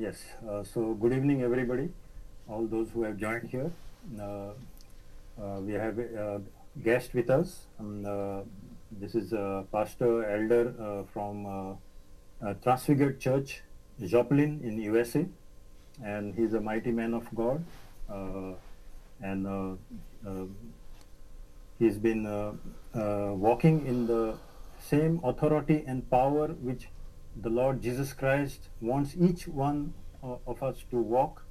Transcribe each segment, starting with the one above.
yes. Uh, so, good evening, everybody. All those who have joined here. Uh, uh, we have a guest with us. Um, uh, this is uh, Pastor Elder uh, from uh, uh, Transfigured Church, Joplin in USA, and he's a mighty man of God. Uh, and uh, uh, he's been uh, uh, walking in the same authority and power which the Lord Jesus Christ wants each one of us to walk.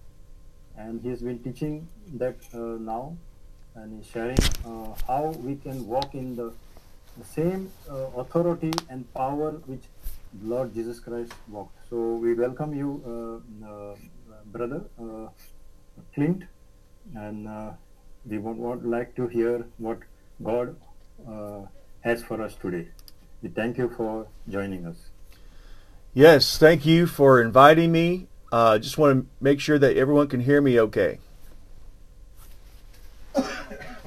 And he's been teaching that uh, now and he's sharing uh, how we can walk in the, the same uh, authority and power which Lord Jesus Christ walked. So we welcome you, brother Clint, and we would, would like to hear what God uh, has for us today. We thank you for joining us. Yes, thank you for inviting me. Uh, just want to make sure that everyone can hear me okay.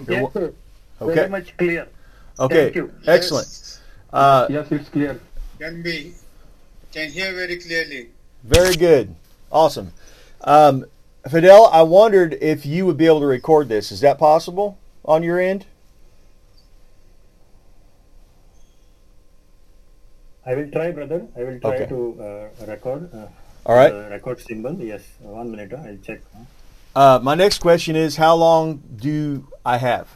Yes, sir. Okay. Very much clear. Okay, Thank you. excellent. Uh, Yes, it's clear. Can be, can hear very clearly. very good. Awesome. Um, Fidel, I wondered if you would be able to record this. Is that possible on your end? I will try, brother. I will try Okay. to uh, record. Uh, All right. record symbol. Yes, one minute. I'll check. Uh, my next question is how long do I have?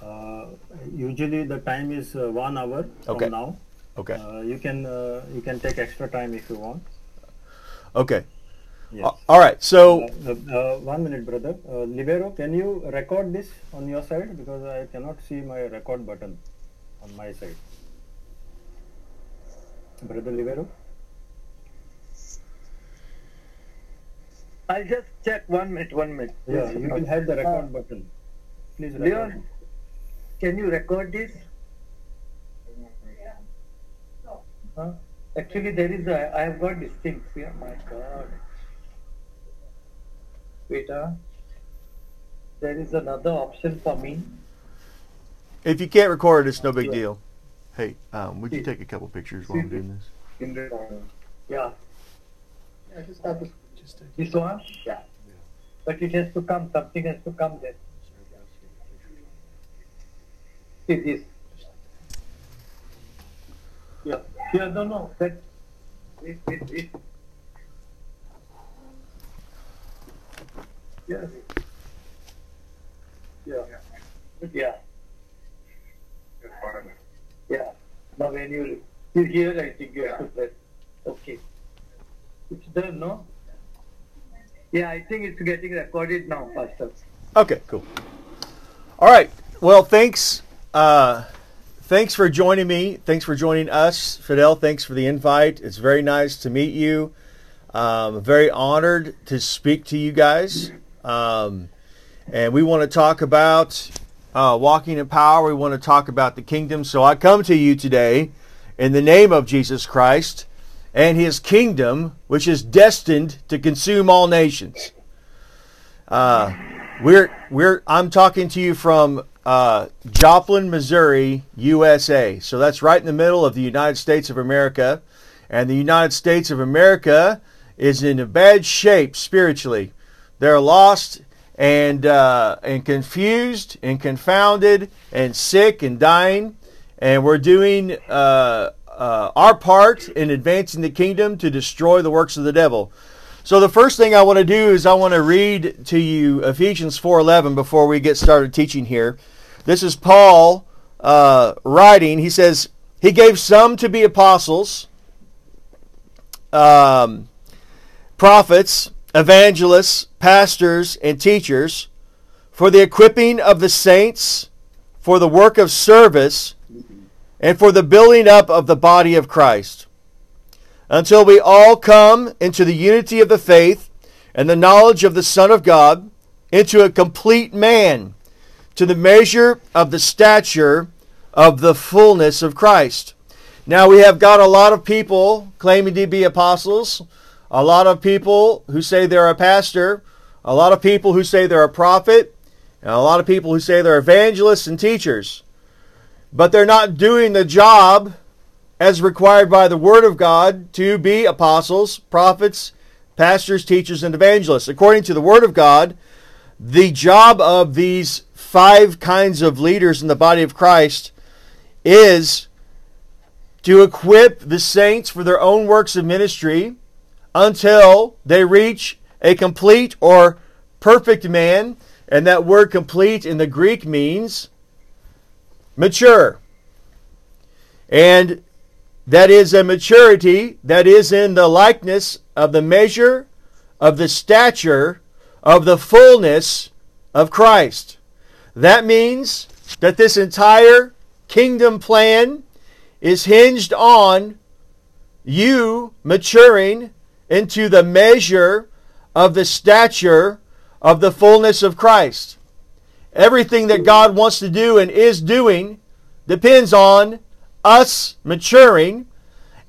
Uh, usually the time is uh, one hour from Okay. now. Okay. Uh, you can uh, you can take extra time if you want. Okay. Yes. All right. So, Uh, uh, one minute, brother. Uh, Libero, can you record this on your side because I cannot see my record button on my side. Brother Libero. I'll just check one minute, one minute. Yeah, you will uh, have the uh, record button. Please record. Leon, can you record this? Huh? Actually, there is a, I have got these things here. My God. Wait, huh? There is another option for me. if you can't record it's no big Yeah. deal. Hey, um, would you take a couple pictures while I'm doing this? In the, yeah. This one? Yeah. But it has to come, something has to come there. See this. Yeah, yeah, no, no, that, wait, wait, wait. Yes. Yeah. Yeah. Yeah. Now when you, you hear, I think you have to press. Okay. It's done, no? Yeah, I think it's getting recorded now, Pastor. Okay, cool. All right. Well, thanks. Uh, thanks for joining me. Thanks for joining us, Fidel. Thanks for the invite. It's very nice to meet you. Um, very honored to speak to you guys. Um, and we want to talk about uh, walking in power. We want to talk about the kingdom. So I come to you today in the name of Jesus Christ and his kingdom, which is destined to consume all nations. Uh, we're we're I'm talking to you from uh, Joplin, Missouri, USA. So that's right in the middle of the United States of America, and the United States of America is in a bad shape spiritually. They're lost and uh, and confused and confounded and sick and dying, and we're doing uh, uh, our part in advancing the kingdom to destroy the works of the devil. So the first thing I want to do is I want to read to you Ephesians 4:11 before we get started teaching here. This is Paul uh, writing. He says he gave some to be apostles, um, prophets, evangelists, pastors, and teachers for the equipping of the saints, for the work of service, and for the building up of the body of Christ until we all come into the unity of the faith and the knowledge of the Son of God, into a complete man, to the measure of the stature of the fullness of Christ. Now, we have got a lot of people claiming to be apostles, a lot of people who say they're a pastor, a lot of people who say they're a prophet, and a lot of people who say they're evangelists and teachers. But they're not doing the job as required by the Word of God to be apostles, prophets, pastors, teachers, and evangelists. According to the Word of God, the job of these five kinds of leaders in the body of Christ is to equip the saints for their own works of ministry until they reach a complete or perfect man. And that word complete in the Greek means mature. And that is a maturity that is in the likeness of the measure of the stature of the fullness of Christ. That means that this entire kingdom plan is hinged on you maturing into the measure of the stature of the fullness of Christ. Everything that God wants to do and is doing depends on us maturing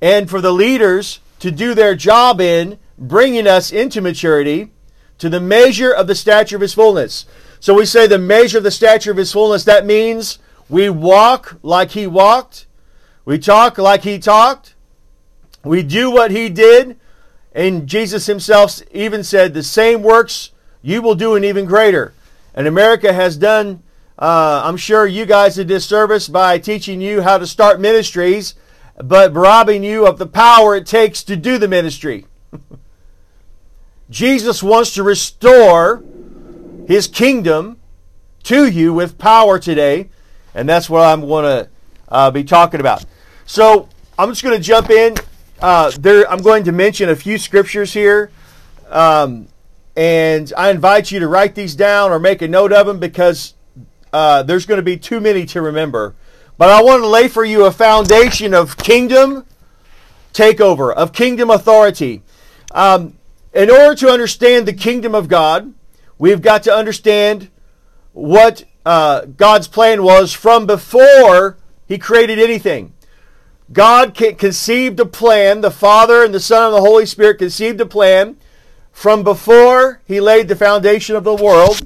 and for the leaders to do their job in bringing us into maturity to the measure of the stature of his fullness. So we say the measure of the stature of his fullness. That means we walk like he walked, we talk like he talked, we do what he did. And Jesus himself even said, The same works you will do, and even greater. And America has done, uh, I'm sure, you guys a disservice by teaching you how to start ministries, but robbing you of the power it takes to do the ministry. Jesus wants to restore his kingdom to you with power today, and that's what I'm going to uh, be talking about. So I'm just going to jump in. Uh, there, I'm going to mention a few scriptures here, um, and I invite you to write these down or make a note of them because uh, there's going to be too many to remember. But I want to lay for you a foundation of kingdom takeover, of kingdom authority. Um, in order to understand the kingdom of God, we've got to understand what uh, God's plan was from before He created anything. God conceived a plan, the Father and the Son and the Holy Spirit conceived a plan from before He laid the foundation of the world.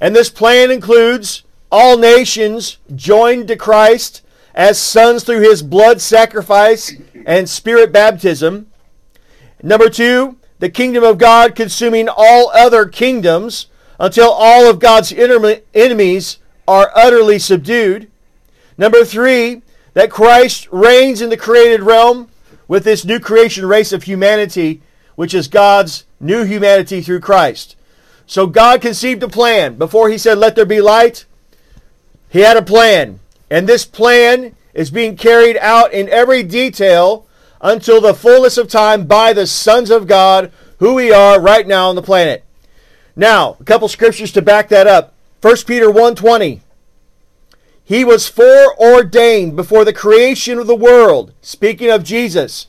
And this plan includes all nations joined to Christ as sons through His blood sacrifice and Spirit baptism. Number two, the kingdom of God consuming all other kingdoms until all of God's enemies are utterly subdued. Number three, that Christ reigns in the created realm with this new creation race of humanity, which is God's new humanity through Christ. So God conceived a plan. Before he said, Let there be light, he had a plan. And this plan is being carried out in every detail until the fullness of time by the sons of God who we are right now on the planet. Now, a couple scriptures to back that up. 1 Peter 1:20. He was foreordained before the creation of the world, speaking of Jesus,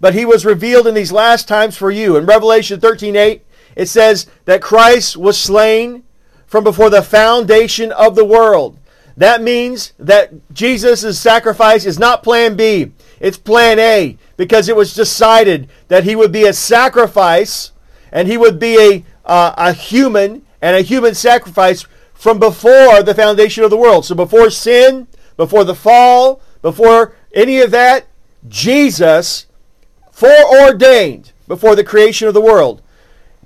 but he was revealed in these last times for you. In Revelation 13:8, it says that Christ was slain from before the foundation of the world. That means that Jesus' sacrifice is not plan B, it's plan A because it was decided that he would be a sacrifice and he would be a, uh, a human and a human sacrifice from before the foundation of the world. So before sin, before the fall, before any of that, Jesus foreordained before the creation of the world.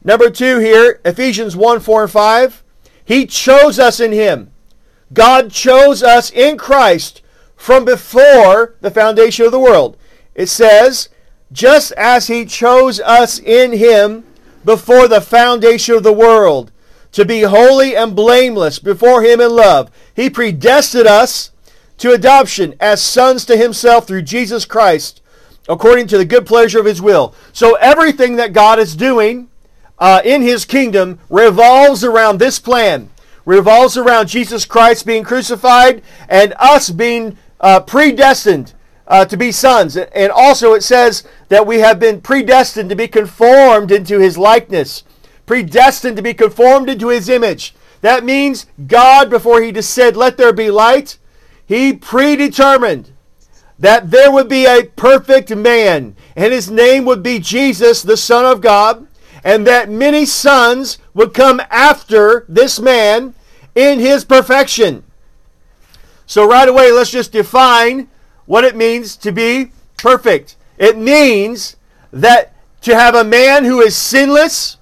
Number two here, Ephesians 1 4 and 5. He chose us in him God chose us in Christ from before the foundation of the world. It says, just as he chose us in him before the foundation of the world to be holy and blameless before him in love, he predestined us to adoption as sons to himself through Jesus Christ, according to the good pleasure of his will. So everything that God is doing uh, in his kingdom revolves around this plan revolves around Jesus Christ being crucified and us being uh, predestined uh, to be sons. And also it says that we have been predestined to be conformed into his likeness, predestined to be conformed into his image. That means God, before he just said, Let there be light, he predetermined that there would be a perfect man, and his name would be Jesus, the Son of God and that many sons would come after this man in his perfection. So, right away, let's just define what it means to be perfect. It means that to have a man who is sinless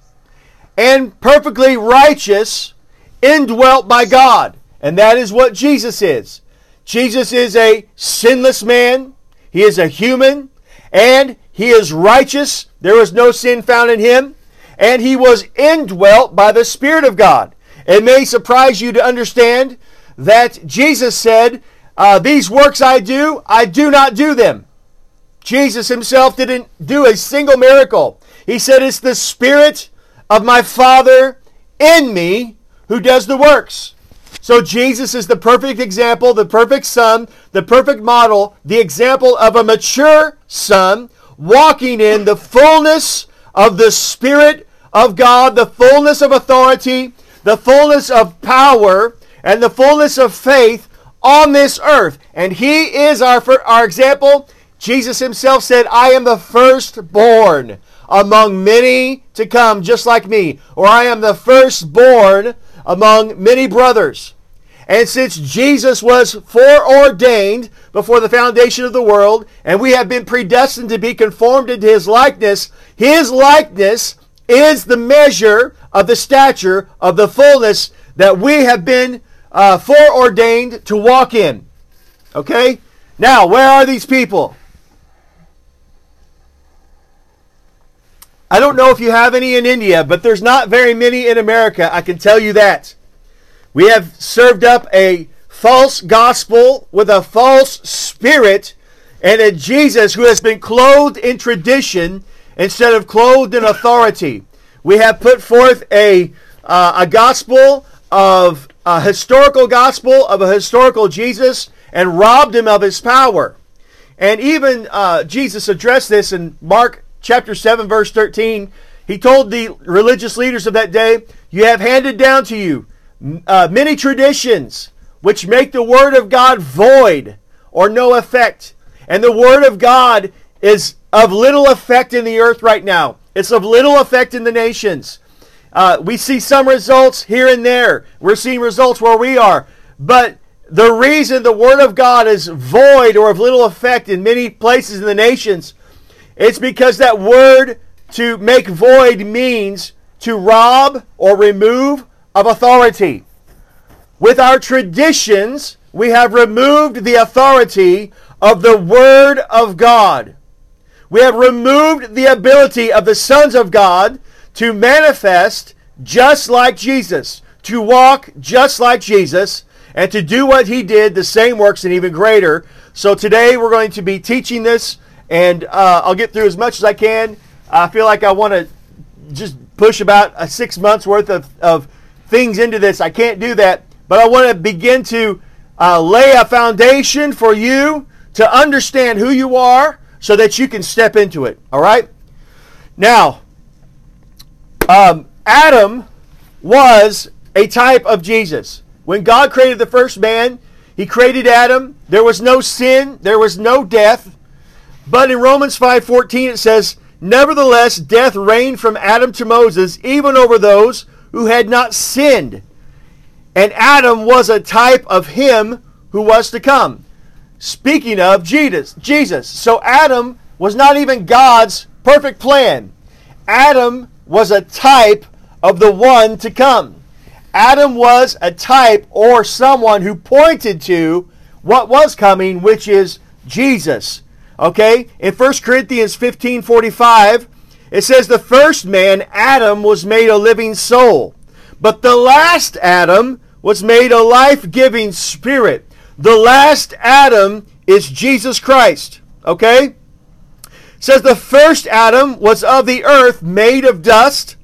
and perfectly righteous indwelt by God. And that is what Jesus is. Jesus is a sinless man. He is a human and he is righteous. There is no sin found in him. And he was indwelt by the Spirit of God. It may surprise you to understand that Jesus said, uh, These works I do, I do not do them. Jesus himself didn't do a single miracle. He said, It's the Spirit of my Father in me who does the works. So Jesus is the perfect example, the perfect son, the perfect model, the example of a mature son walking in the fullness of the Spirit of God, the fullness of authority, the fullness of power, and the fullness of faith on this earth. And he is our, our example. Jesus himself said, I am the firstborn among many to come, just like me. Or I am the firstborn among many brothers. And since Jesus was foreordained before the foundation of the world, and we have been predestined to be conformed into his likeness, his likeness is the measure of the stature of the fullness that we have been uh, foreordained to walk in. Okay? Now, where are these people? I don't know if you have any in India, but there's not very many in America. I can tell you that. We have served up a false gospel with a false spirit and a Jesus who has been clothed in tradition instead of clothed in authority. We have put forth a, uh, a gospel of a historical gospel of a historical Jesus and robbed him of his power. And even uh, Jesus addressed this in Mark chapter 7, verse 13. He told the religious leaders of that day, You have handed down to you uh, many traditions which make the word of God void or no effect. And the word of God is of little effect in the earth right now. It's of little effect in the nations. Uh, we see some results here and there. We're seeing results where we are. But the reason the Word of God is void or of little effect in many places in the nations, it's because that word to make void means to rob or remove of authority. With our traditions, we have removed the authority of the Word of God. We have removed the ability of the sons of God to manifest just like Jesus, to walk just like Jesus, and to do what he did, the same works and even greater. So today we're going to be teaching this, and uh, I'll get through as much as I can. I feel like I want to just push about a six months worth of, of things into this. I can't do that, but I want to begin to uh, lay a foundation for you to understand who you are so that you can step into it. All right? Now, um, Adam was a type of Jesus. When God created the first man, he created Adam. There was no sin, there was no death. But in Romans 5:14 it says, "Nevertheless death reigned from Adam to Moses, even over those who had not sinned." And Adam was a type of him who was to come. Speaking of Jesus, Jesus. So Adam was not even God's perfect plan. Adam was a type of the one to come. Adam was a type or someone who pointed to what was coming, which is Jesus. Okay? In 1 Corinthians 15 45, it says, The first man, Adam, was made a living soul, but the last Adam was made a life giving spirit. The last Adam is Jesus Christ. Okay? says the first Adam was of the earth, made of dust.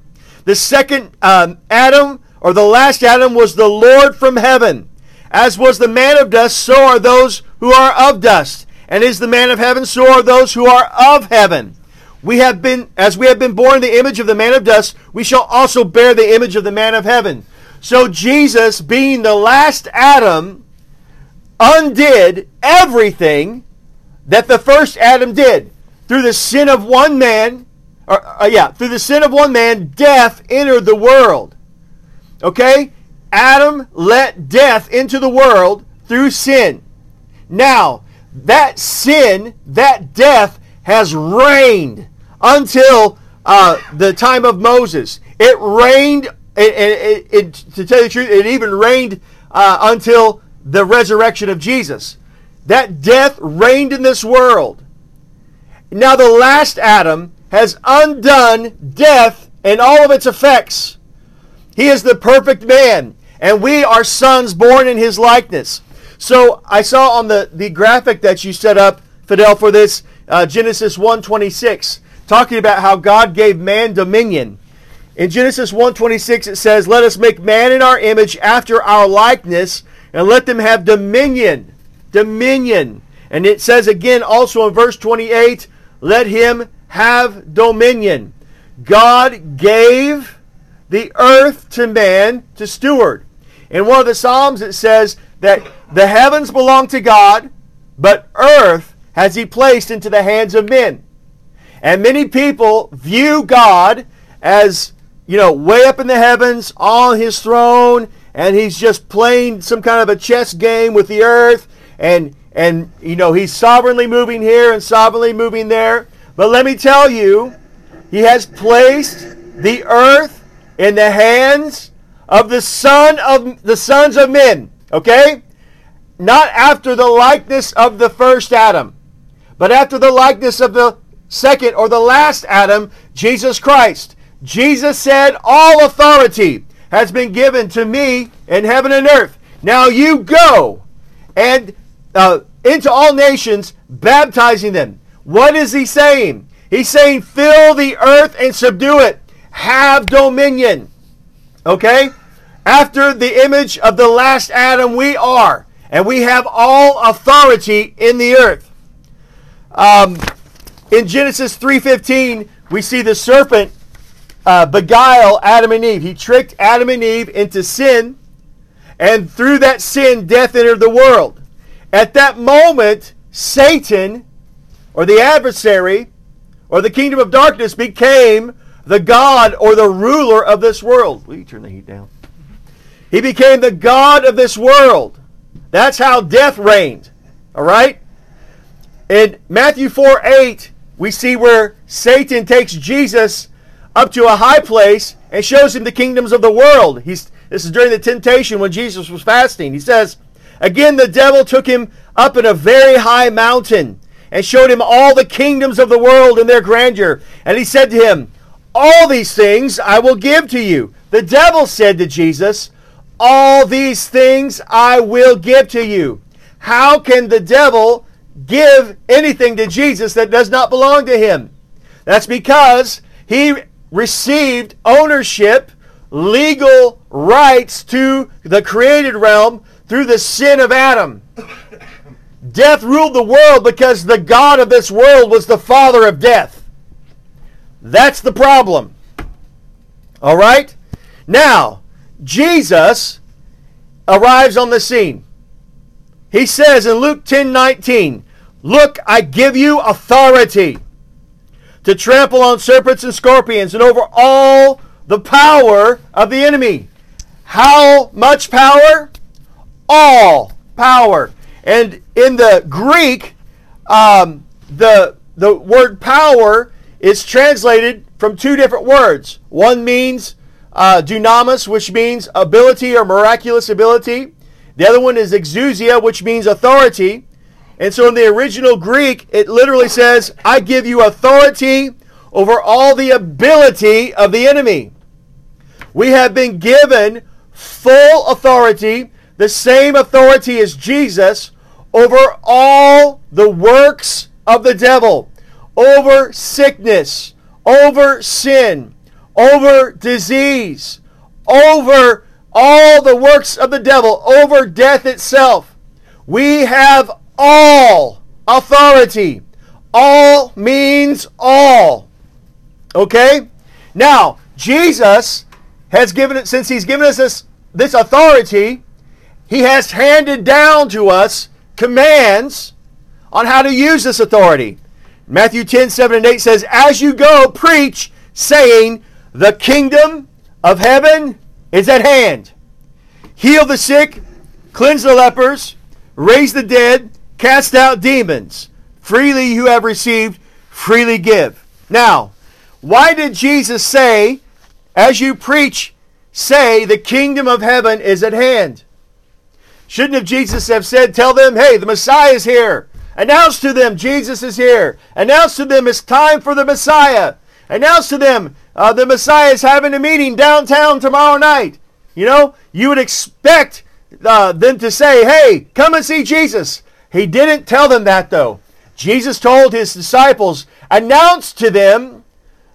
The second um, Adam, or the last Adam, was the Lord from heaven. As was the man of dust, so are those who are of dust. And is the man of heaven, so are those who are of heaven. We have been, as we have been borne the image of the man of dust, we shall also bear the image of the man of heaven. So Jesus, being the last Adam, undid everything that the first Adam did through the sin of one man, or uh, yeah, through the sin of one man, death entered the world. Okay? Adam let death into the world through sin. Now, that sin, that death has reigned until uh, the time of Moses. It reigned, it, it, it, to tell you the truth, it even reigned uh, until the resurrection of Jesus. That death reigned in this world. Now, the last Adam has undone death and all of its effects. He is the perfect man, and we are sons born in his likeness. So I saw on the, the graphic that you set up, Fidel, for this uh, Genesis 126, talking about how God gave man dominion. In Genesis 126 it says, Let us make man in our image after our likeness, and let them have dominion. Dominion. And it says again also in verse 28, Let him have dominion. God gave the earth to man to steward. In one of the Psalms it says that the heavens belong to God, but earth has he placed into the hands of men. And many people view God as, you know, way up in the heavens on his throne, and he's just playing some kind of a chess game with the earth, and and you know, he's sovereignly moving here and sovereignly moving there. But let me tell you, he has placed the earth in the hands of the son of the sons of men. Okay? Not after the likeness of the first Adam, but after the likeness of the second or the last Adam, Jesus Christ. Jesus said, All authority has been given to me in heaven and earth. Now you go and uh, into all nations, baptizing them. What is he saying? He's saying, Fill the earth and subdue it, have dominion. Okay? After the image of the last Adam, we are, and we have all authority in the earth. Um, in Genesis 3:15, we see the serpent uh, beguile Adam and Eve. He tricked Adam and Eve into sin, and through that sin, death entered the world. At that moment, Satan, or the adversary, or the kingdom of darkness, became the God or the ruler of this world. Will you turn the heat down? He became the God of this world. That's how death reigned. All right? In Matthew 4 8, we see where Satan takes Jesus up to a high place and shows him the kingdoms of the world. He's, this is during the temptation when Jesus was fasting. He says, Again, the devil took him up in a very high mountain and showed him all the kingdoms of the world and their grandeur. And he said to him, All these things I will give to you. The devil said to Jesus, All these things I will give to you. How can the devil give anything to Jesus that does not belong to him? That's because he received ownership, legal rights to the created realm through the sin of Adam. Death ruled the world because the God of this world was the father of death. That's the problem. All right? Now, Jesus arrives on the scene. He says in Luke 10 19, Look, I give you authority to trample on serpents and scorpions and over all the power of the enemy. How much power? All power. And in the Greek, um, the, the word power is translated from two different words. One means uh, dunamis, which means ability or miraculous ability. The other one is exousia, which means authority. And so in the original Greek, it literally says, I give you authority over all the ability of the enemy. We have been given full authority, the same authority as Jesus, over all the works of the devil, over sickness, over sin, over disease, over all the works of the devil, over death itself. We have all authority. All means all. Okay? Now, Jesus has given it, since he's given us this, this authority, he has handed down to us commands on how to use this authority. Matthew 10, 7 and 8 says, As you go, preach, saying, The kingdom of heaven is at hand. Heal the sick, cleanse the lepers, raise the dead, cast out demons. Freely you have received, freely give. Now, Why did Jesus say, as you preach, say the kingdom of heaven is at hand? Shouldn't have Jesus have said, tell them, hey, the Messiah is here. Announce to them, Jesus is here. Announce to them, it's time for the Messiah. Announce to them, uh, the Messiah is having a meeting downtown tomorrow night. You know, you would expect uh, them to say, hey, come and see Jesus. He didn't tell them that, though. Jesus told his disciples, announce to them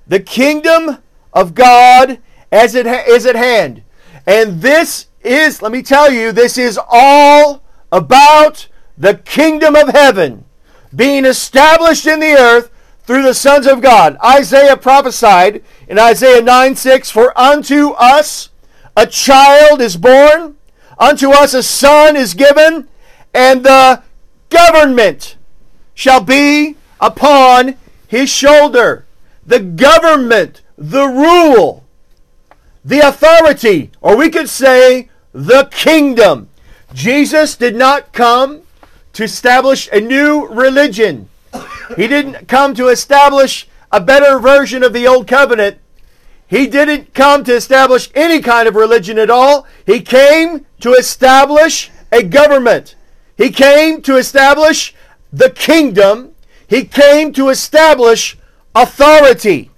the kingdom of God as it ha- is at hand. And this is, let me tell you, this is all about the kingdom of heaven being established in the earth through the sons of God. Isaiah prophesied in Isaiah 9 6, For unto us a child is born, unto us a son is given, and the government shall be upon his shoulder. The government, the rule, the authority, or we could say the kingdom. Jesus did not come to establish a new religion. He didn't come to establish a better version of the old covenant. He didn't come to establish any kind of religion at all. He came to establish a government. He came to establish the kingdom. He came to establish authority.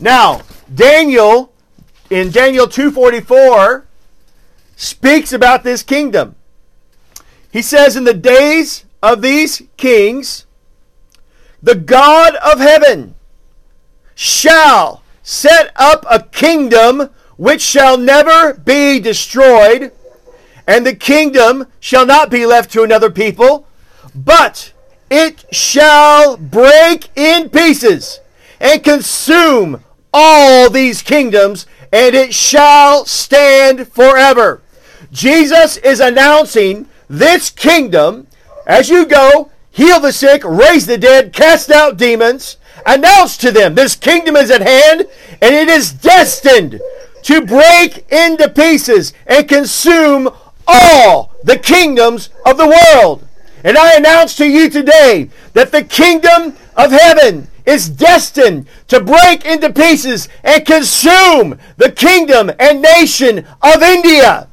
Now, Daniel in Daniel 244 speaks about this kingdom. He says in the days of these kings the God of heaven shall set up a kingdom which shall never be destroyed, and the kingdom shall not be left to another people, but it shall break in pieces and consume all these kingdoms, and it shall stand forever. Jesus is announcing this kingdom as you go, heal the sick, raise the dead, cast out demons, announce to them this kingdom is at hand and it is destined to break into pieces and consume all the kingdoms of the world. And I announce to you today that the kingdom of heaven is destined to break into pieces and consume the kingdom and nation of India.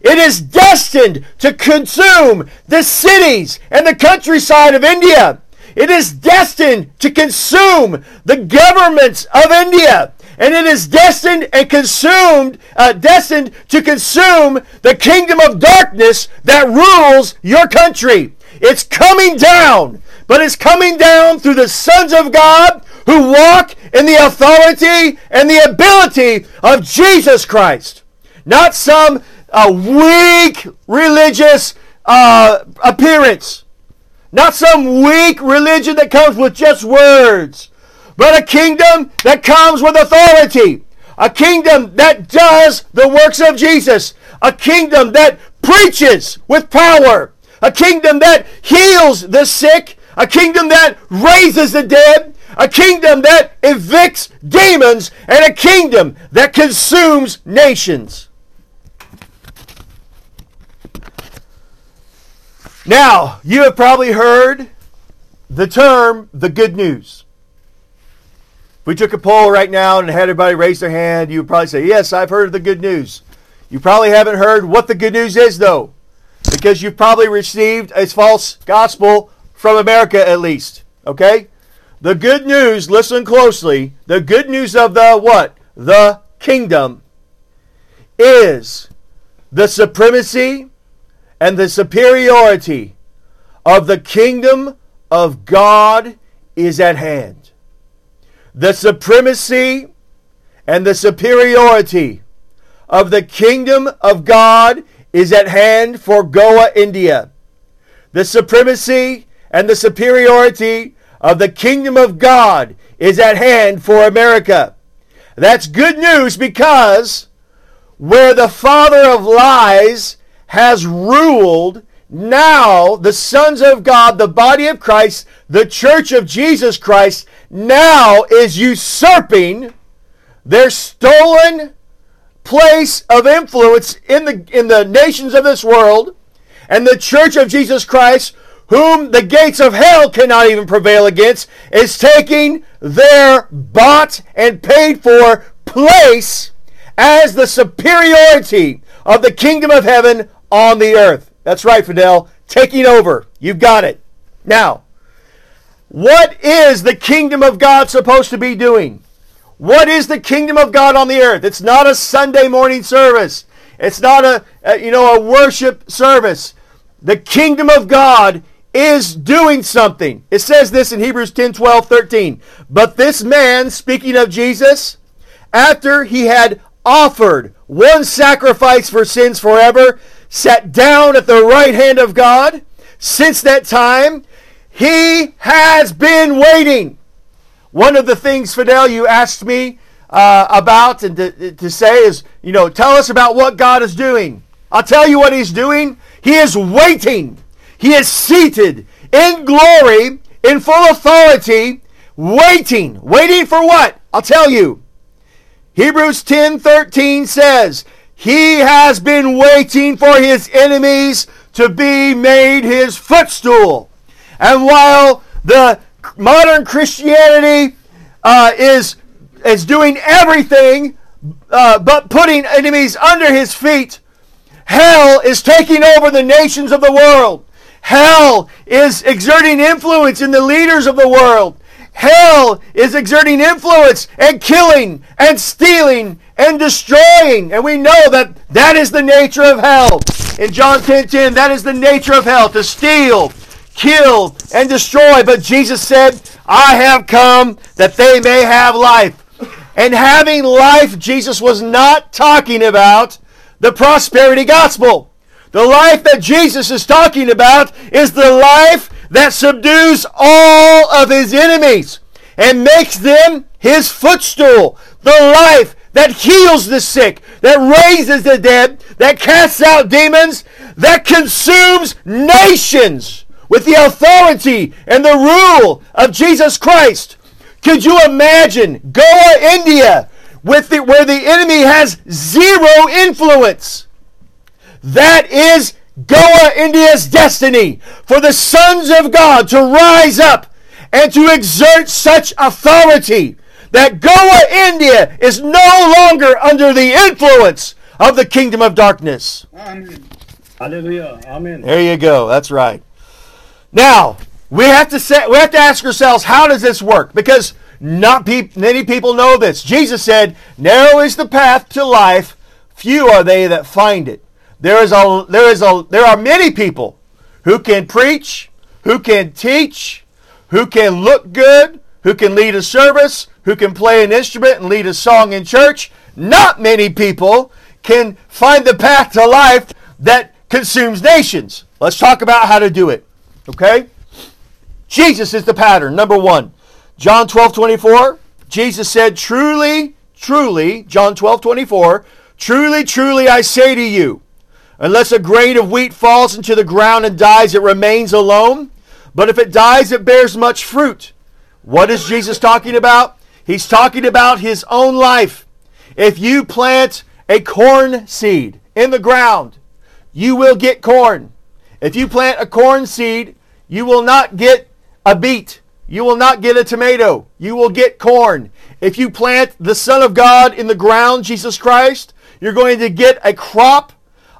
It is destined to consume the cities and the countryside of India. It is destined to consume the governments of India. And it is destined and consumed, uh, destined to consume the kingdom of darkness that rules your country. It's coming down, but it's coming down through the sons of God who walk in the authority and the ability of Jesus Christ. Not some a weak religious uh, appearance. Not some weak religion that comes with just words, but a kingdom that comes with authority. A kingdom that does the works of Jesus. A kingdom that preaches with power. A kingdom that heals the sick. A kingdom that raises the dead. A kingdom that evicts demons. And a kingdom that consumes nations. Now, you have probably heard the term the good news. If we took a poll right now and had everybody raise their hand, you would probably say, Yes, I've heard the good news. You probably haven't heard what the good news is, though, because you've probably received a false gospel from America, at least. Okay? The good news, listen closely, the good news of the what? The kingdom is the supremacy and the superiority of the kingdom of God is at hand. The supremacy and the superiority of the kingdom of God is at hand for Goa, India. The supremacy and the superiority of the kingdom of God is at hand for America. That's good news because where the father of lies has ruled, now the sons of God, the body of Christ, the church of Jesus Christ, now is usurping their stolen place of influence in the in the nations of this world and the church of Jesus Christ whom the gates of hell cannot even prevail against, is taking their bought and paid for place as the superiority of the kingdom of heaven on the earth. That's right, Fidel. Taking over. You've got it. Now, what is the kingdom of God supposed to be doing? What is the kingdom of God on the earth? It's not a Sunday morning service. It's not a, a, you know a worship service. The kingdom of God is doing something. It says this in Hebrews 10, 12, 13. But this man, speaking of Jesus, after he had offered one sacrifice for sins forever, sat down at the right hand of God. Since that time, he has been waiting. One of the things, Fidel, you asked me uh, about and to, to say is, you know, tell us about what God is doing. I'll tell you what he's doing. He is waiting. He is seated in glory, in full authority, waiting. Waiting for what? I'll tell you. Hebrews 10:13 says, "He has been waiting for his enemies to be made his footstool." And while the modern Christianity uh, is is doing everything uh, but putting enemies under his feet, hell is taking over the nations of the world. Hell is exerting influence in the leaders of the world. Hell is exerting influence and killing and stealing and destroying. And we know that that is the nature of hell. In John 10 10, that is the nature of hell to steal, kill, and destroy. But Jesus said, I have come that they may have life. And having life, Jesus was not talking about the prosperity gospel. The life that Jesus is talking about is the life that subdues all of his enemies and makes them his footstool. The life that heals the sick, that raises the dead, that casts out demons, that consumes nations with the authority and the rule of Jesus Christ. Could you imagine Goa, India, with the, where the enemy has zero influence? That is Goa, India's destiny for the sons of God to rise up and to exert such authority that Goa, India is no longer under the influence of the kingdom of darkness. Amen. Hallelujah. Amen. There you go. That's right. Now, we have to say, we have to ask ourselves, how does this work? Because not pe- many people know this. Jesus said, "Narrow is the path to life; few are they that find it." There is a there is a there are many people who can preach, who can teach, who can look good, who can lead a service, who can play an instrument and lead a song in church. Not many people can find the path to life that consumes nations. Let's talk about how to do it. Okay? Jesus is the pattern. Number one. John 12, 24. Jesus said, Truly, truly, John 12, 24, truly, truly, I say to you, unless a grain of wheat falls into the ground and dies, it remains alone. But if it dies, it bears much fruit. What is Jesus talking about? He's talking about his own life. If you plant a corn seed in the ground, you will get corn. If you plant a corn seed, you will not get a beet. You will not get a tomato. You will get corn. If you plant the Son of God in the ground, Jesus Christ, you're going to get a crop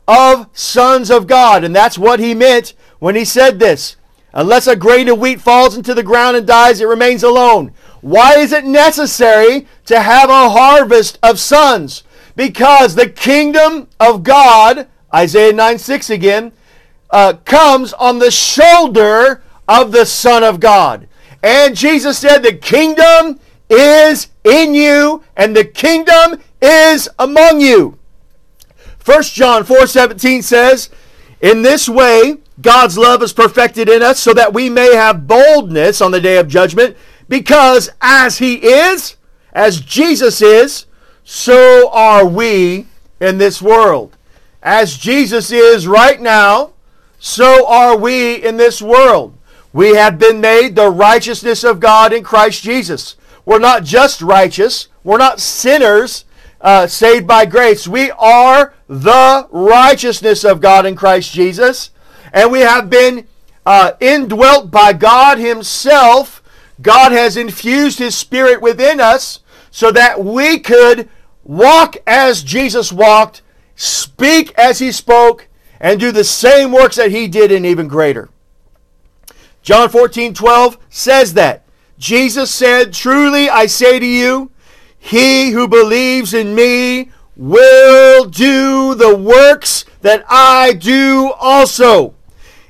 of sons of God. And that's what he meant when he said this. Unless a grain of wheat falls into the ground and dies, it remains alone. Why is it necessary to have a harvest of sons? Because the kingdom of God, Isaiah 9 6 again, uh, comes on the shoulder of the Son of God. And Jesus said, The kingdom is in you, and the kingdom is among you. 1 John 4 17 says, In this way, God's love is perfected in us so that we may have boldness on the day of judgment, because as He is, as Jesus is, so are we in this world. As Jesus is right now, so are we in this world. We have been made the righteousness of God in Christ Jesus. We're not just righteous, we're not sinners uh, saved by grace. We are the righteousness of God in Christ Jesus. And we have been uh, indwelt by God Himself. God has infused His Spirit within us so that we could walk as Jesus walked, speak as He spoke, and do the same works that He did and even greater. John 14, 12 says that. Jesus said, Truly I say to you, he who believes in me will do the works that I do also.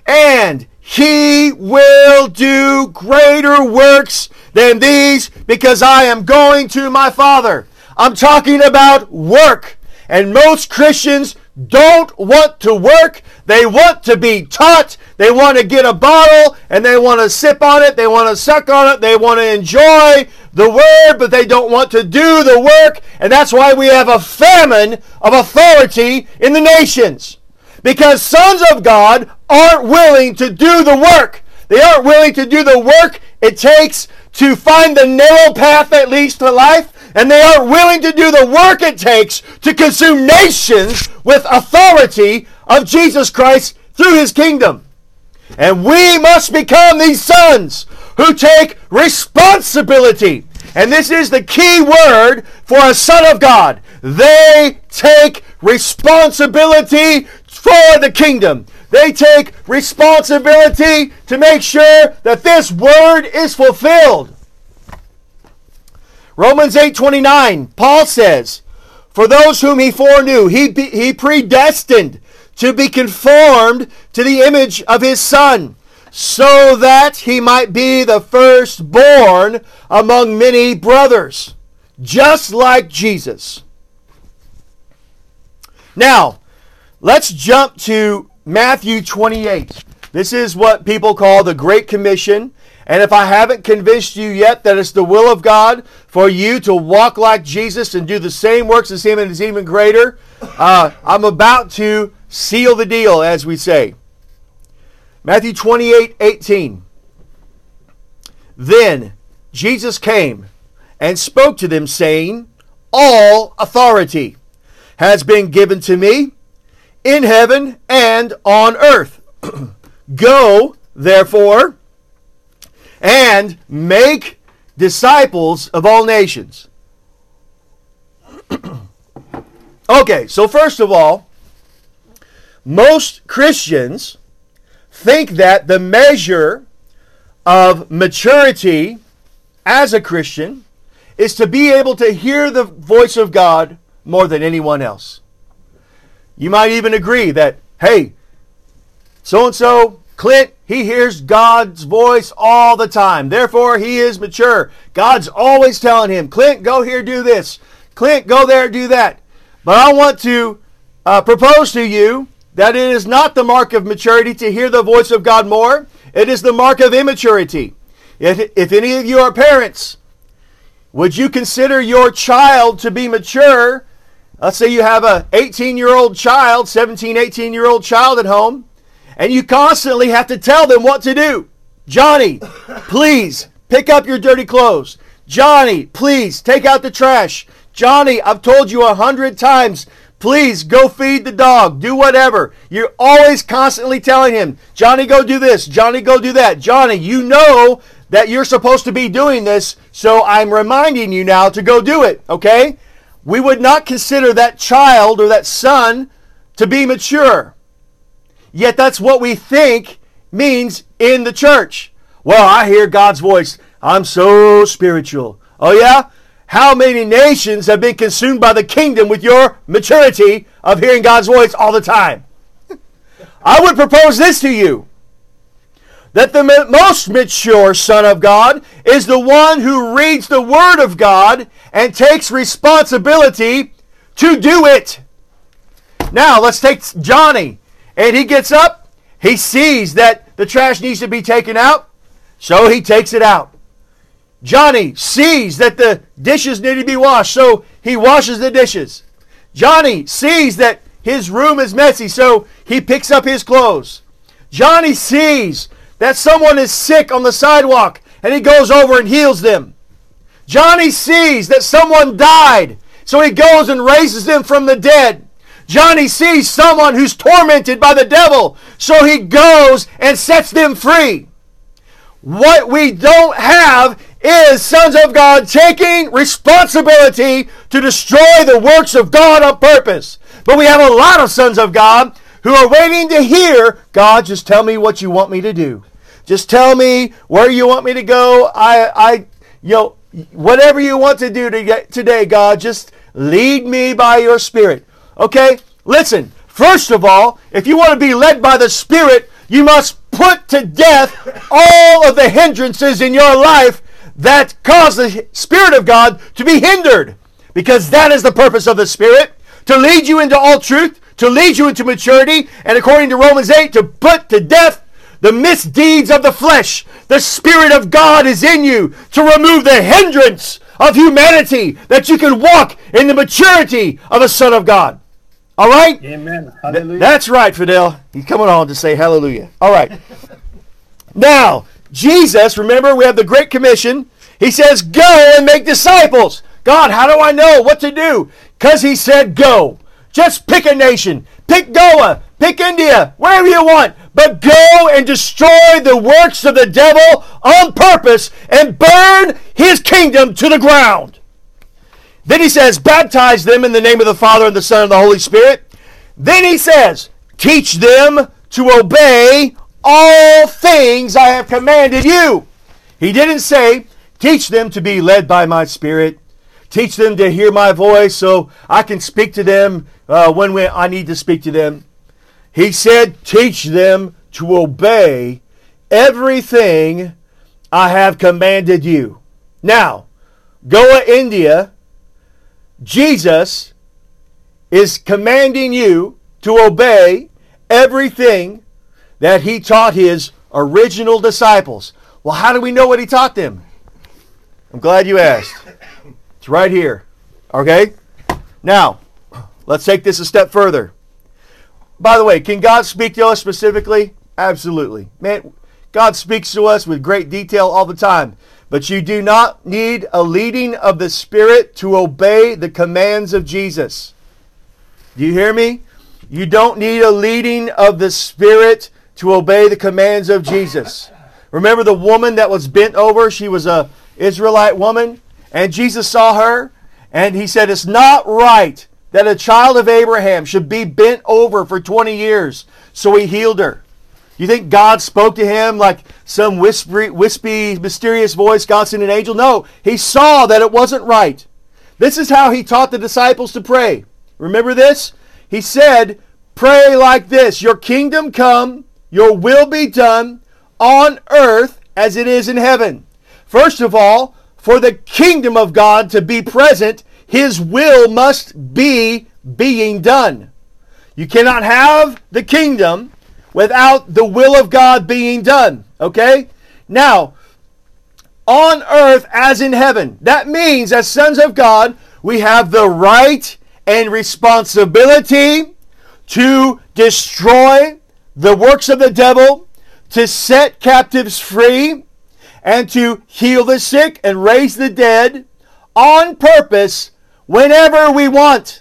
And he will do greater works than these because I am going to my Father. I'm talking about work. And most Christians don't want to work. They want to be taught. They want to get a bottle and they want to sip on it. They want to suck on it. They want to enjoy the word, but they don't want to do the work. And that's why we have a famine of authority in the nations. Because sons of God aren't willing to do the work. They aren't willing to do the work it takes to find the narrow path that leads to life and they aren't willing to do the work it takes to consume nations with authority of Jesus Christ through his kingdom. And we must become these sons who take responsibility. And this is the key word for a son of God. They take responsibility for the kingdom. They take responsibility to make sure that this word is fulfilled. Romans 8:29, Paul says, "For those whom he foreknew, he he predestined to be conformed to the image of his son, so that he might be the firstborn among many brothers, just like Jesus." Now, let's jump to Matthew 28. This is what people call the Great Commission. And if I haven't convinced you yet that it's the will of God for you to walk like Jesus and do the same works as Him and is even greater, uh, I'm about to seal the deal, as we say. Matthew 28 18. Then Jesus came and spoke to them, saying, All authority has been given to me in heaven and on earth. Go, therefore, and make disciples of all nations. okay, so first of all, most Christians think that the measure of maturity as a Christian is to be able to hear the voice of God more than anyone else. You might even agree that, hey, so and so Clint, he hears God's voice all the time. Therefore, he is mature. God's always telling him, Clint, go here, do this. Clint, go there, do that. But I want to uh, propose to you that it is not the mark of maturity to hear the voice of God more. It is the mark of immaturity. If, if any of you are parents, would you consider your child to be mature? Let's say you have a 18 year old child, 17, 18 year old child at home and you constantly have to tell them what to do. Johnny, please pick up your dirty clothes. Johnny, please take out the trash. Johnny, I've told you a hundred times, please go feed the dog, do whatever. You're always constantly telling him, Johnny, go do this. Johnny, go do that. Johnny, you know that you're supposed to be doing this, so I'm reminding you now to go do it, okay? We would not consider that child or that son to be mature. Yet that's what we think means in the church. Well, I hear God's voice. I'm so spiritual. Oh, yeah? How many nations have been consumed by the kingdom with your maturity of hearing God's voice all the time? I would propose this to you that the most mature Son of God is the one who reads the Word of God and takes responsibility to do it. Now, let's take Johnny. And he gets up, he sees that the trash needs to be taken out, so he takes it out. Johnny sees that the dishes need to be washed, so he washes the dishes. Johnny sees that his room is messy, so he picks up his clothes. Johnny sees that someone is sick on the sidewalk, and he goes over and heals them. Johnny sees that someone died, so he goes and raises them from the dead. Johnny sees someone who's tormented by the devil, so he goes and sets them free. What we don't have is sons of God taking responsibility to destroy the works of God on purpose. But we have a lot of sons of God who are waiting to hear God, just tell me what you want me to do. Just tell me where you want me to go. I, I, you know, whatever you want to do to get today, God, just lead me by your Spirit. Okay? Listen, first of all, if you want to be led by the Spirit, you must put to death all of the hindrances in your life that cause the Spirit of God to be hindered. Because that is the purpose of the Spirit to lead you into all truth, to lead you into maturity, and according to Romans 8, to put to death the misdeeds of the flesh. The Spirit of God is in you to remove the hindrance of humanity that you can walk in the maturity of a Son of God. All right? Amen. Hallelujah. That's right, Fidel. He's coming on to say hallelujah. All right. now, Jesus, remember, we have the Great Commission. He says, Go and make disciples. God, how do I know what to do? Because He said, Go. Just pick a nation. Pick Goa. Pick India. Wherever you want. But go and destroy the works of the devil on purpose and burn his kingdom to the ground. Then he says, Baptize them in the name of the Father and the Son and the Holy Spirit. Then he says, Teach them to obey all things I have commanded you. He didn't say, Teach them to be led by my Spirit. Teach them to hear my voice so I can speak to them uh, when we, I need to speak to them. He said, Teach them to obey everything I have commanded you. Now, Goa, India, Jesus is commanding you to obey everything that he taught his original disciples. Well, how do we know what he taught them? I'm glad you asked. It's right here. Okay? Now, let's take this a step further. By the way, can God speak to us specifically? Absolutely. Man, God speaks to us with great detail all the time. But you do not need a leading of the Spirit to obey the commands of Jesus. Do you hear me? You don't need a leading of the Spirit to obey the commands of Jesus. Remember the woman that was bent over? She was a Israelite woman, and Jesus saw her, and he said, "It's not right that a child of Abraham should be bent over for 20 years." So he healed her. You think God spoke to him like some whispery, wispy, mysterious voice, God sent an angel? No, he saw that it wasn't right. This is how he taught the disciples to pray. Remember this? He said, Pray like this Your kingdom come, your will be done on earth as it is in heaven. First of all, for the kingdom of God to be present, his will must be being done. You cannot have the kingdom without the will of God being done. Okay? Now, on earth as in heaven. That means, as sons of God, we have the right and responsibility to destroy the works of the devil, to set captives free, and to heal the sick and raise the dead on purpose whenever we want.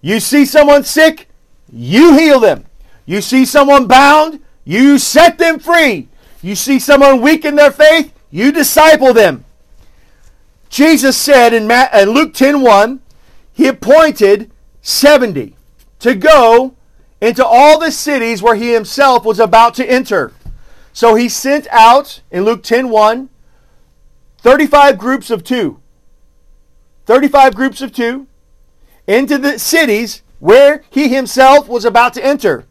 You see someone sick, you heal them. You see someone bound, you set them free. You see someone weak in their faith, you disciple them. Jesus said in, Luke 10:1, he appointed 70 to go into all the cities where he himself was about to enter. So he sent out in Luke 10:1 35 groups of 2. 35 groups of 2 into the cities where he himself was about to enter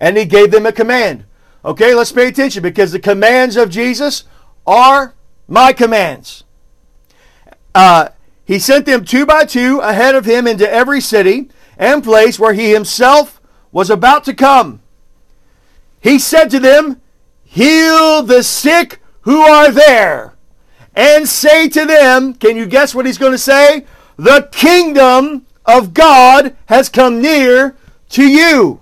and he gave them a command. Okay, let's pay attention because the commands of Jesus are my commands. Uh, he sent them two by two ahead of him into every city and place where he himself was about to come. He said to them, Heal the sick who are there, and say to them, Can you guess what he's going to say? The kingdom of God has come near to you.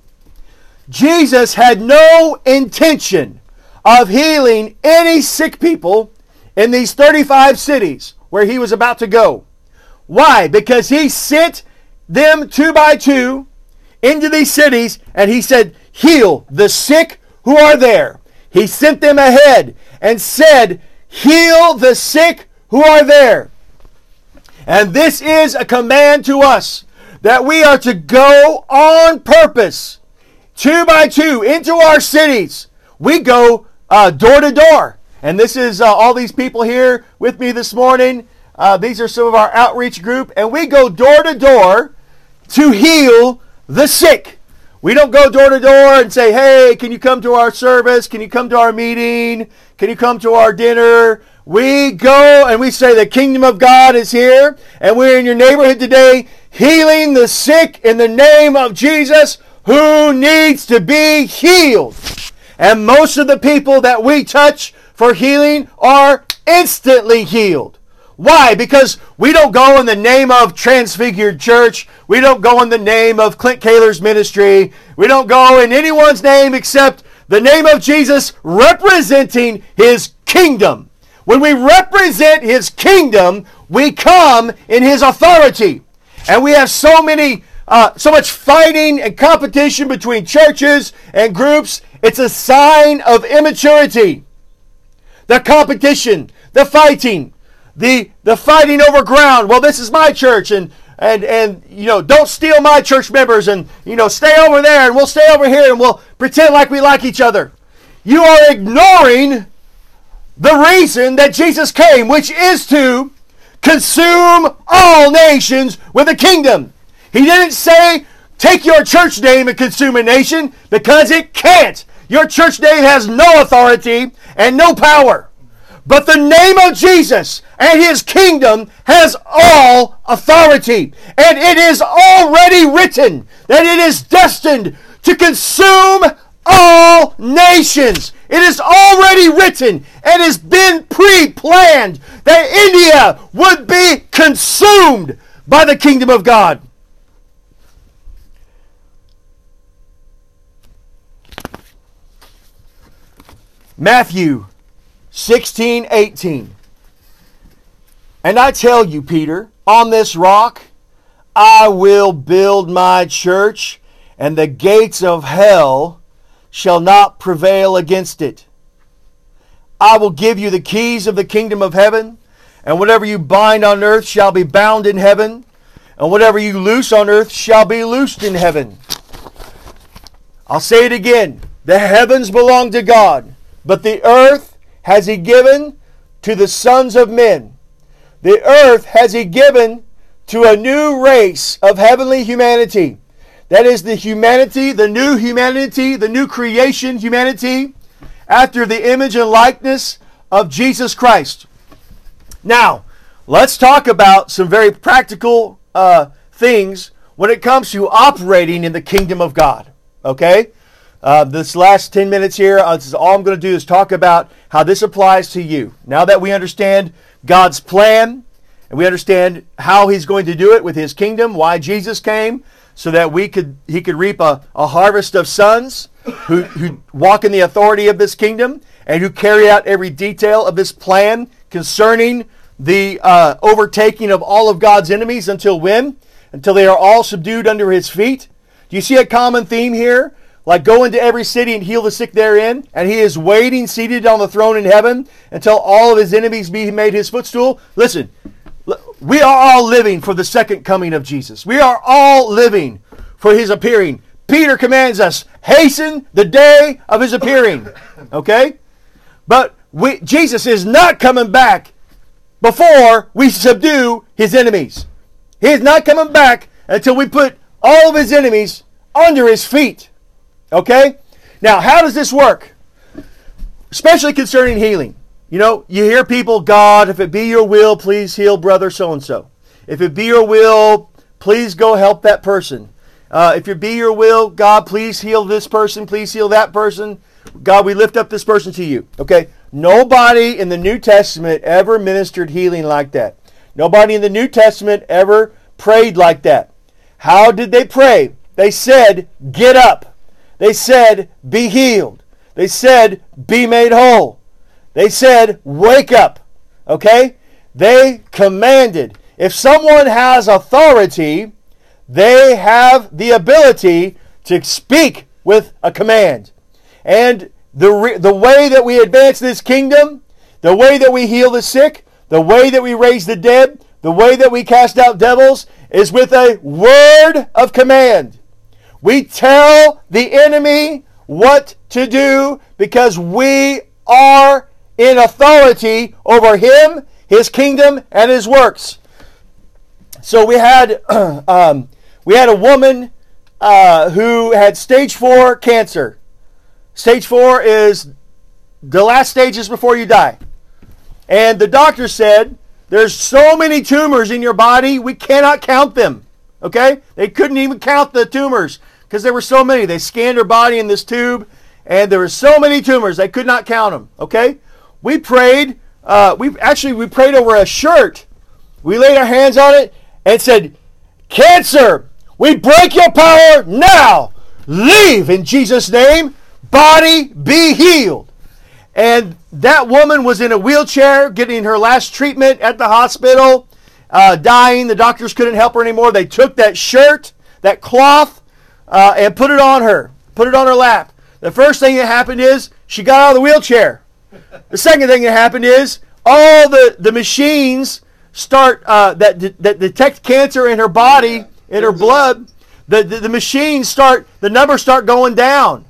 Jesus had no intention of healing any sick people in these 35 cities where he was about to go. Why? Because he sent them two by two into these cities and he said, Heal the sick who are there. He sent them ahead and said, Heal the sick who are there. And this is a command to us that we are to go on purpose, two by two, into our cities. We go uh, door to door. And this is uh, all these people here with me this morning. Uh, these are some of our outreach group. And we go door to door to heal the sick. We don't go door to door and say, hey, can you come to our service? Can you come to our meeting? Can you come to our dinner? We go and we say the kingdom of God is here and we're in your neighborhood today healing the sick in the name of Jesus who needs to be healed. And most of the people that we touch for healing are instantly healed. Why? Because we don't go in the name of Transfigured Church. We don't go in the name of Clint Kaler's ministry. We don't go in anyone's name except the name of Jesus representing his kingdom. When we represent his kingdom, we come in his authority. And we have so many, uh, so much fighting and competition between churches and groups. It's a sign of immaturity. The competition, the fighting, the the fighting over ground. Well, this is my church, and and and you know, don't steal my church members, and you know, stay over there, and we'll stay over here, and we'll pretend like we like each other. You are ignoring the reason that Jesus came, which is to consume all nations with a kingdom. He didn't say take your church name and consume a nation because it can't. Your church name has no authority and no power. But the name of Jesus and his kingdom has all authority. And it is already written that it is destined to consume all nations. It is already written and has been pre planned that India would be consumed by the kingdom of God. Matthew 16, 18. And I tell you, Peter, on this rock I will build my church, and the gates of hell shall not prevail against it. I will give you the keys of the kingdom of heaven, and whatever you bind on earth shall be bound in heaven, and whatever you loose on earth shall be loosed in heaven. I'll say it again. The heavens belong to God, but the earth has he given to the sons of men. The earth has he given to a new race of heavenly humanity. That is the humanity, the new humanity, the new creation humanity after the image and likeness of Jesus Christ. Now, let's talk about some very practical uh, things when it comes to operating in the kingdom of God. Okay? Uh, this last 10 minutes here, uh, is all I'm going to do is talk about how this applies to you. Now that we understand God's plan and we understand how He's going to do it with His kingdom, why Jesus came, so that we could He could reap a, a harvest of sons who, who walk in the authority of this kingdom and who carry out every detail of this plan concerning the uh, overtaking of all of God's enemies until when? Until they are all subdued under His feet. Do you see a common theme here? Like go into every city and heal the sick therein, and he is waiting seated on the throne in heaven until all of his enemies be made his footstool. Listen, we are all living for the second coming of Jesus. We are all living for his appearing. Peter commands us, hasten the day of his appearing. Okay? But we, Jesus is not coming back before we subdue his enemies. He is not coming back until we put all of his enemies under his feet. Okay? Now, how does this work? Especially concerning healing. You know, you hear people, God, if it be your will, please heal brother so and so. If it be your will, please go help that person. Uh, if it be your will, God, please heal this person, please heal that person. God, we lift up this person to you. Okay? Nobody in the New Testament ever ministered healing like that. Nobody in the New Testament ever prayed like that. How did they pray? They said, Get up. They said, Be healed. They said, Be made whole. They said, Wake up. Okay? They commanded. If someone has authority, they have the ability to speak with a command. And the, re- the way that we advance this kingdom, the way that we heal the sick, the way that we raise the dead, the way that we cast out devils is with a word of command. We tell the enemy what to do because we are in authority over him, his kingdom, and his works. So we had um, we had a woman uh, who had stage four cancer. Stage four is the last stages before you die. And the doctor said, There's so many tumors in your body, we cannot count them. Okay? They couldn't even count the tumors because there were so many. They scanned her body in this tube, and there were so many tumors, they could not count them. Okay? We prayed. Uh, we actually we prayed over a shirt. We laid our hands on it and said, Cancer, we break your power now. Leave in Jesus' name. Body be healed. And that woman was in a wheelchair getting her last treatment at the hospital, uh, dying. The doctors couldn't help her anymore. They took that shirt, that cloth, uh, and put it on her, put it on her lap. The first thing that happened is she got out of the wheelchair. The second thing that happened is all the, the machines start uh, that, that detect cancer in her body, in her blood. The, the, the machines start, the numbers start going down.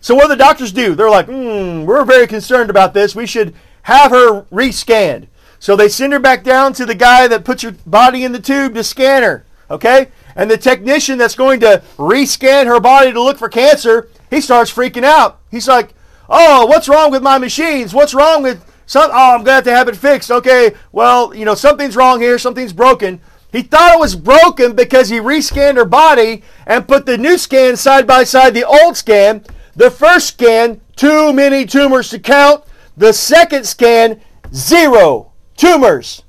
So what do the doctors do? They're like, hmm, we're very concerned about this. We should have her rescanned. So they send her back down to the guy that puts your body in the tube to scan her. Okay? And the technician that's going to rescan her body to look for cancer, he starts freaking out. He's like, oh, what's wrong with my machines? What's wrong with some? Oh, I'm going to have to have it fixed. Okay, well, you know, something's wrong here. Something's broken. He thought it was broken because he rescanned her body and put the new scan side by side the old scan. The first scan, too many tumors to count. The second scan, zero tumors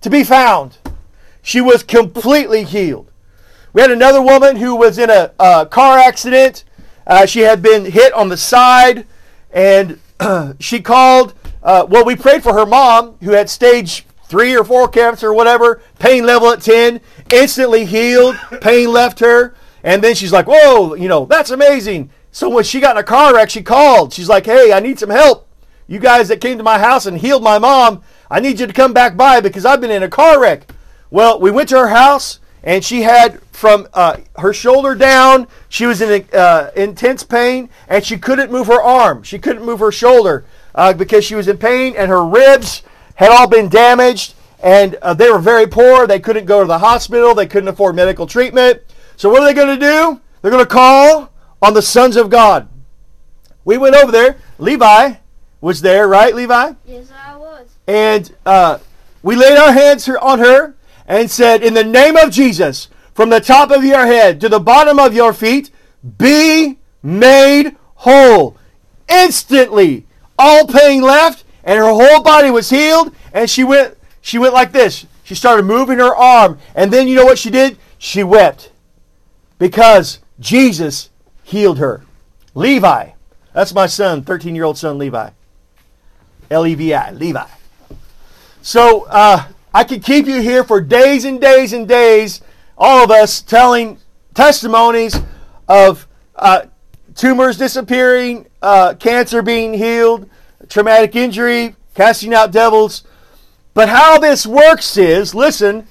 to be found. She was completely healed. We had another woman who was in a, a car accident. Uh, she had been hit on the side, and she called. Uh, well, we prayed for her mom, who had stage three or four cancer or whatever, pain level at 10, instantly healed, pain left her. And then she's like, whoa, you know, that's amazing. So when she got in a car wreck, she called. She's like, hey, I need some help. You guys that came to my house and healed my mom, I need you to come back by because I've been in a car wreck. Well, we went to her house and she had from uh, her shoulder down, she was in uh, intense pain and she couldn't move her arm. She couldn't move her shoulder uh, because she was in pain and her ribs had all been damaged and uh, they were very poor. They couldn't go to the hospital. They couldn't afford medical treatment. So what are they going to do? They're going to call on the sons of God. We went over there. Levi was there, right, Levi? Yes, I was. And uh, we laid our hands on her and said, In the name of Jesus, from the top of your head to the bottom of your feet, be made whole. Instantly, all pain left, and her whole body was healed, and she went she went like this. She started moving her arm, and then you know what she did? She wept. Because Jesus healed her. Levi. That's my son, 13 year old son, Levi. L E V I, Levi. So uh, I could keep you here for days and days and days, all of us telling testimonies of uh, tumors disappearing, uh, cancer being healed, traumatic injury, casting out devils. But how this works is, listen,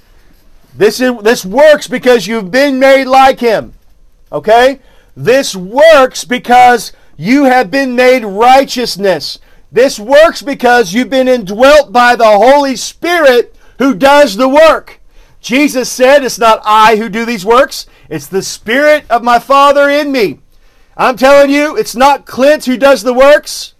this is this works because you've been made like him. Okay? This works because you have been made righteousness. This works because you've been indwelt by the Holy Spirit who does the work. Jesus said, It's not I who do these works, it's the Spirit of my Father in me. I'm telling you, it's not Clint who does the works,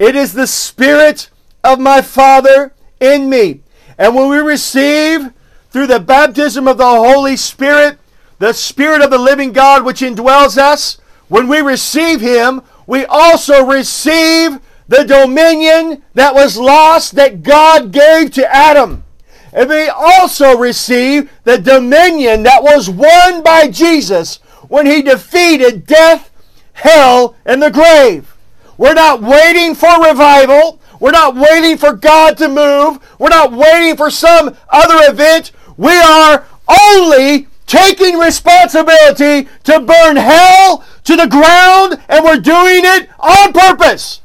it is the Spirit of my Father in me. And when we receive through the baptism of the Holy Spirit, the Spirit of the living God which indwells us, when we receive Him, we also receive the dominion that was lost that God gave to Adam. And we also receive the dominion that was won by Jesus when he defeated death, hell, and the grave. We're not waiting for revival. We're not waiting for God to move. We're not waiting for some other event. We are only taking responsibility to burn hell to the ground, and we're doing it on purpose.